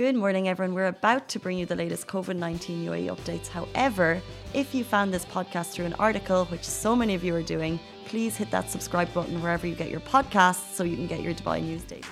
Good morning, everyone. We're about to bring you the latest COVID 19 UAE updates. However, if you found this podcast through an article, which so many of you are doing, please hit that subscribe button wherever you get your podcasts so you can get your Dubai news daily.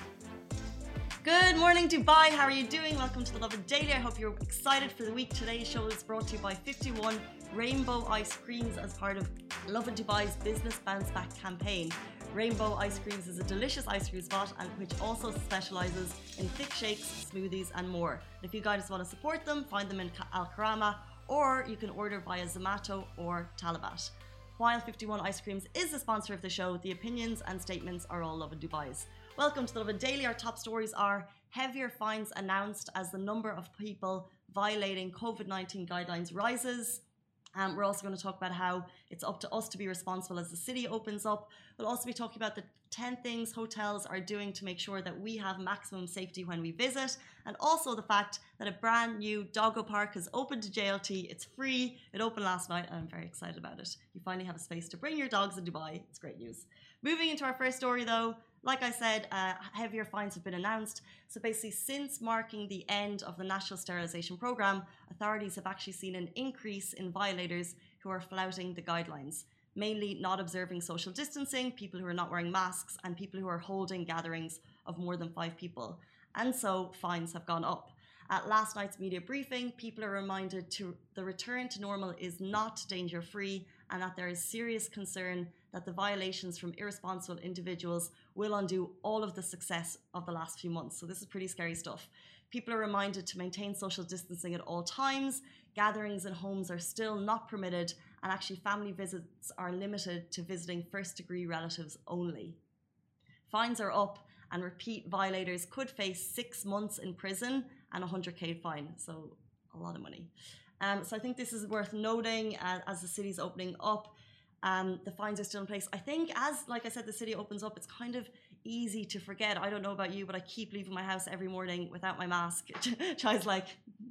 Good morning, Dubai. How are you doing? Welcome to the Lovin Daily. I hope you're excited for the week. Today's show is brought to you by 51 Rainbow Ice Creams as part of Lovin Dubai's Business Bounce Back campaign. Rainbow Ice Creams is a delicious ice cream spot and which also specializes in thick shakes, smoothies, and more. If you guys want to support them, find them in Al Karama or you can order via Zomato or Talabat. While 51 Ice Creams is the sponsor of the show, the opinions and statements are all Lovin Dubai's. Welcome to the Lovin Daily. Our top stories are heavier fines announced as the number of people violating COVID 19 guidelines rises. Um, we're also going to talk about how it's up to us to be responsible as the city opens up. We'll also be talking about the 10 things hotels are doing to make sure that we have maximum safety when we visit, and also the fact that a brand new doggo park has opened to JLT. It's free. It opened last night, and I'm very excited about it. You finally have a space to bring your dogs in Dubai. It's great news. Moving into our first story, though, like I said, uh, heavier fines have been announced. So basically, since marking the end of the national sterilisation programme, authorities have actually seen an increase in violators who are flouting the guidelines, mainly not observing social distancing, people who are not wearing masks, and people who are holding gatherings of more than five people. And so fines have gone up. At last night's media briefing, people are reminded to the return to normal is not danger free and that there is serious concern that the violations from irresponsible individuals will undo all of the success of the last few months. So, this is pretty scary stuff. People are reminded to maintain social distancing at all times. Gatherings in homes are still not permitted, and actually, family visits are limited to visiting first degree relatives only. Fines are up, and repeat violators could face six months in prison and a 100k fine. So, a lot of money. Um, so, I think this is worth noting uh, as the city's opening up. Um, the fines are still in place. I think as, like I said, the city opens up, it's kind of easy to forget. I don't know about you, but I keep leaving my house every morning without my mask. Chai's like,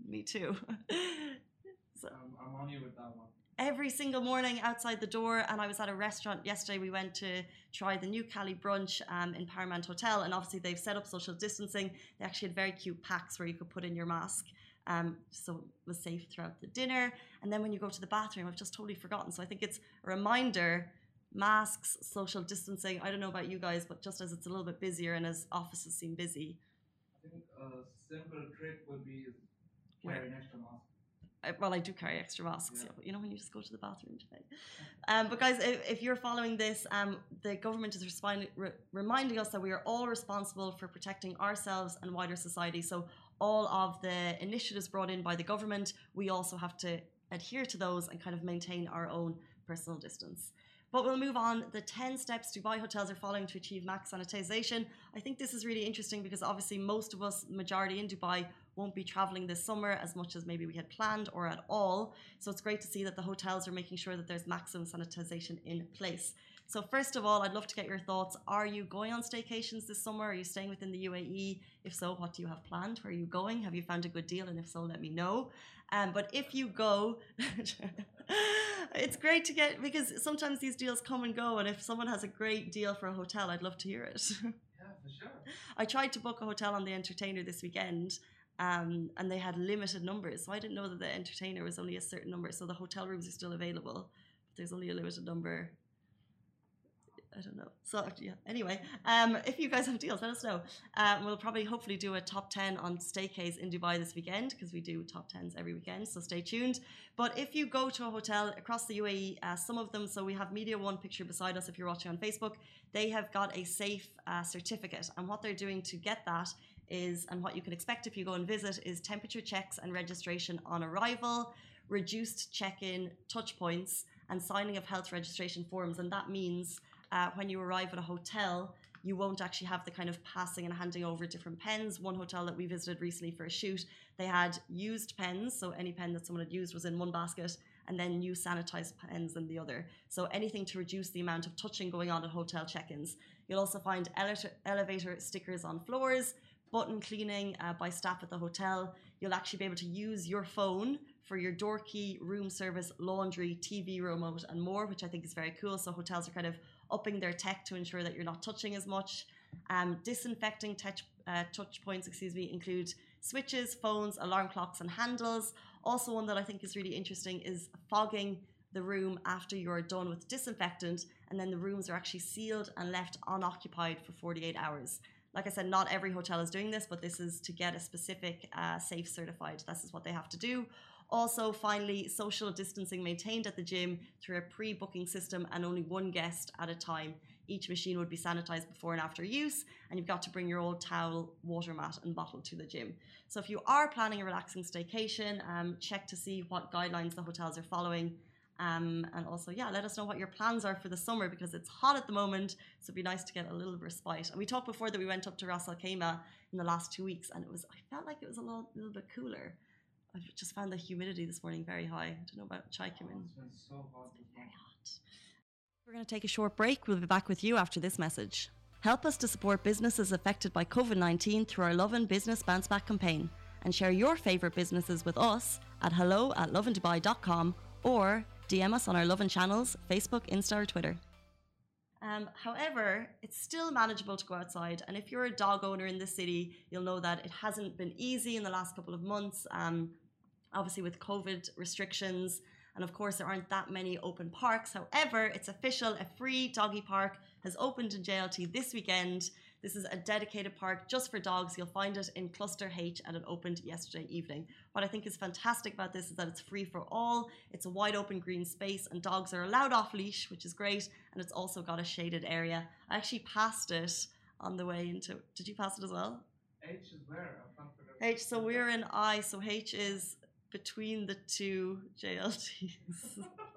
me too. so, I'm on you with that one. Every single morning outside the door, and I was at a restaurant yesterday. We went to try the new Cali brunch um, in Paramount Hotel, and obviously they've set up social distancing. They actually had very cute packs where you could put in your mask um, so it was safe throughout the dinner. And then when you go to the bathroom, I've just totally forgotten. So I think it's a reminder masks, social distancing. I don't know about you guys, but just as it's a little bit busier and as offices seem busy. I think a simple trick would be carry an extra mask. Well, I do carry extra masks, yeah. but you know when you just go to the bathroom today. Um, but guys, if, if, you're following this, um, the government is re reminding us that we are all responsible for protecting ourselves and wider society. So all of the initiatives brought in by the government, we also have to adhere to those and kind of maintain our own personal distance. But we'll move on. The 10 steps Dubai hotels are following to achieve max sanitization. I think this is really interesting because obviously most of us, majority in Dubai, won't be traveling this summer as much as maybe we had planned or at all. So it's great to see that the hotels are making sure that there's maximum sanitization in place. So first of all, I'd love to get your thoughts. Are you going on staycations this summer? Are you staying within the UAE? If so, what do you have planned? Where are you going? Have you found a good deal? And if so, let me know. Um, but if you go, it's great to get because sometimes these deals come and go. And if someone has a great deal for a hotel, I'd love to hear it. yeah, for sure. I tried to book a hotel on the Entertainer this weekend. Um, and they had limited numbers, so I didn't know that the entertainer was only a certain number. So the hotel rooms are still available, but there's only a limited number I don't know. So yeah. Anyway, um, if you guys have deals, let us know. Um, we'll probably hopefully do a top ten on staycays in Dubai this weekend because we do top tens every weekend. So stay tuned. But if you go to a hotel across the UAE, uh, some of them. So we have Media One picture beside us. If you're watching on Facebook, they have got a safe uh, certificate, and what they're doing to get that is, and what you can expect if you go and visit, is temperature checks and registration on arrival, reduced check-in touch points, and signing of health registration forms, and that means uh, when you arrive at a hotel, you won't actually have the kind of passing and handing over different pens. One hotel that we visited recently for a shoot, they had used pens, so any pen that someone had used was in one basket, and then new sanitized pens in the other. So anything to reduce the amount of touching going on at hotel check-ins. You'll also find ele- elevator stickers on floors, button cleaning uh, by staff at the hotel. You'll actually be able to use your phone for your door key, room service, laundry, TV remote, and more, which I think is very cool. So hotels are kind of upping their tech to ensure that you're not touching as much. Um, disinfecting touch, uh, touch points, excuse me, include switches, phones, alarm clocks, and handles. Also, one that I think is really interesting is fogging the room after you're done with disinfectant, and then the rooms are actually sealed and left unoccupied for 48 hours. Like I said, not every hotel is doing this, but this is to get a specific uh, safe certified. This is what they have to do. Also, finally, social distancing maintained at the gym through a pre booking system and only one guest at a time. Each machine would be sanitized before and after use, and you've got to bring your old towel, water mat, and bottle to the gym. So, if you are planning a relaxing staycation, um, check to see what guidelines the hotels are following. Um, and also, yeah, let us know what your plans are for the summer because it's hot at the moment. So it'd be nice to get a little respite. And we talked before that we went up to Ras Al Khaimah in the last two weeks, and it was I felt like it was a little, little bit cooler. I just found the humidity this morning very high. I don't know about Chai Kim Oh, it's been so hot. Very hot. We're going to take a short break. We'll be back with you after this message. Help us to support businesses affected by COVID 19 through our Lovin Business Bounce Back campaign and share your favourite businesses with us at hello at lovindubai.com or DM us on our Lovin channels, Facebook, Insta, or Twitter. Um, however, it's still manageable to go outside. And if you're a dog owner in the city, you'll know that it hasn't been easy in the last couple of months. Um, obviously, with COVID restrictions. And of course, there aren't that many open parks. However, it's official a free doggy park has opened in JLT this weekend. This is a dedicated park just for dogs. You'll find it in Cluster H and it opened yesterday evening. What I think is fantastic about this is that it's free for all. It's a wide open green space and dogs are allowed off leash, which is great. And it's also got a shaded area. I actually passed it on the way into. Did you pass it as well? H is where? H. So we're in I. So H is between the two JLTs.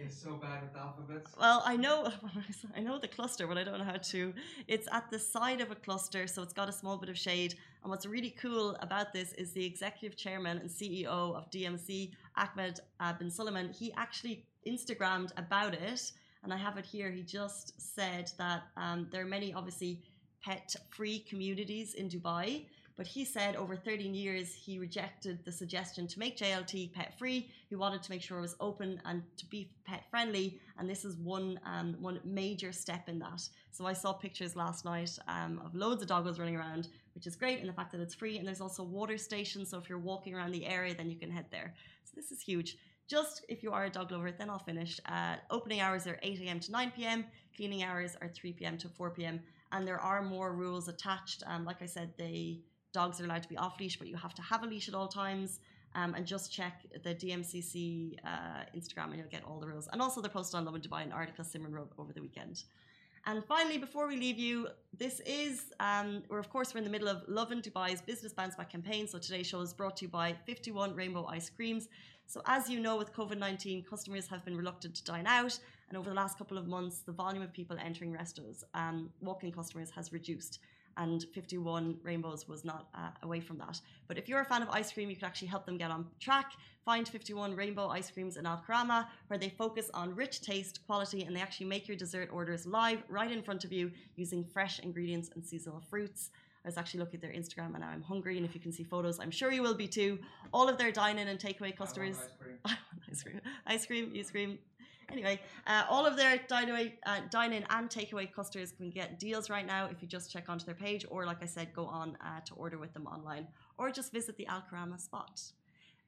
It's so bad with alphabets. Well, I know, I know the cluster, but I don't know how to. It's at the side of a cluster, so it's got a small bit of shade. And what's really cool about this is the executive chairman and CEO of DMCC, Ahmed uh, bin Sulayem. He actually Instagrammed about it, and I have it here. He just said that um, there are many, obviously, pet-free communities in Dubai. But he said over 13 years, he rejected the suggestion to make JLT pet free. He wanted to make sure it was open and to be pet friendly. And this is one, um, one major step in that. So I saw pictures last night um, of loads of doggos running around, which is great. And the fact that it's free. And there's also water stations. So if you're walking around the area, then you can head there. So this is huge. Just if you are a dog lover, then I'll finish. Uh, opening hours are 8 a.m. to 9 p.m. Cleaning hours are 3 p.m. to 4 p.m. And there are more rules attached. Um, like I said, they dogs are allowed to be off leash, but you have to have a leash at all times. Um, and just check the DMCC uh, Instagram and you'll get all the rules. And also, they're posted on Lovin Dubai an article Simran wrote over the weekend. And finally, before we leave you, this is, um, we're of course, we're in the middle of Lovin Dubai's Business Bounce Back campaign. So today's show is brought to you by 51 Rainbow Ice Creams. So, as you know, with COVID 19, customers have been reluctant to dine out. And over the last couple of months, the volume of people entering restos, um, walk in customers, has reduced and 51 Rainbows was not uh, away from that. But if you're a fan of ice cream, you can actually help them get on track. Find 51 Rainbow Ice Creams in Al Karama, where they focus on rich taste, quality, and they actually make your dessert orders live right in front of you using fresh ingredients and seasonal fruits. I was actually looking at their Instagram and now I'm hungry. And if you can see photos, I'm sure you will be too. All of their dine in and takeaway customers. I want ice cream. I want ice cream. Ice cream, ice cream. Anyway, uh, all of their uh, dine in and takeaway customers can get deals right now if you just check onto their page, or like I said, go on uh, to order with them online, or just visit the Al Karama spot.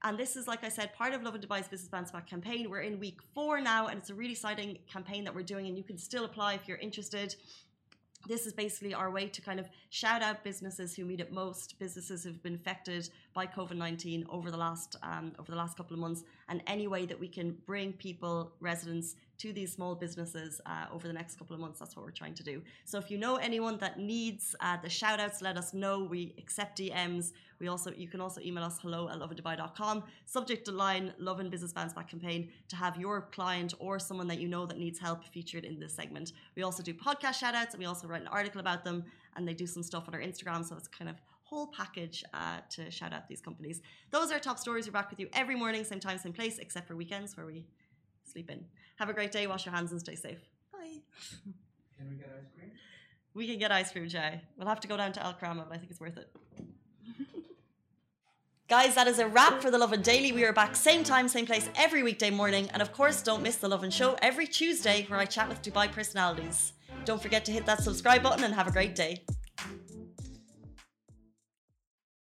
And this is, like I said, part of Lovin Dubai's Business Bounce Back campaign. We're in week four now, and it's a really exciting campaign that we're doing, and you can still apply if you're interested this is basically our way to kind of shout out businesses who need it most, businesses who've been affected by COVID nineteen over the last um, over the last couple of months, and any way that we can bring people, residents, to these small businesses uh, over the next couple of months. That's what we're trying to do. So if you know anyone that needs uh, the shout outs, let us know. We accept DMs. We also you can also email us hello at lovindubai.com. Subject line Lovin Business Bounce Back campaign to have your client or someone that you know that needs help featured in this segment. We also do podcast shout outs and we also write an article about them and they do some stuff on our Instagram. So it's kind of whole package uh, to shout out these companies. Those are top stories. We're back with you every morning, same time, same place, except for weekends where we sleep in. Have a great day, wash your hands and stay safe. Bye. Can we get ice cream? We can get ice cream, Jay. We'll have to go down to Al Karama, but I think it's worth it. Guys, that is a wrap for the Lovin Daily. We are back same time, same place every weekday morning. And of course, don't miss the Lovin Show every Tuesday where I chat with Dubai personalities. Don't forget to hit that subscribe button and have a great day.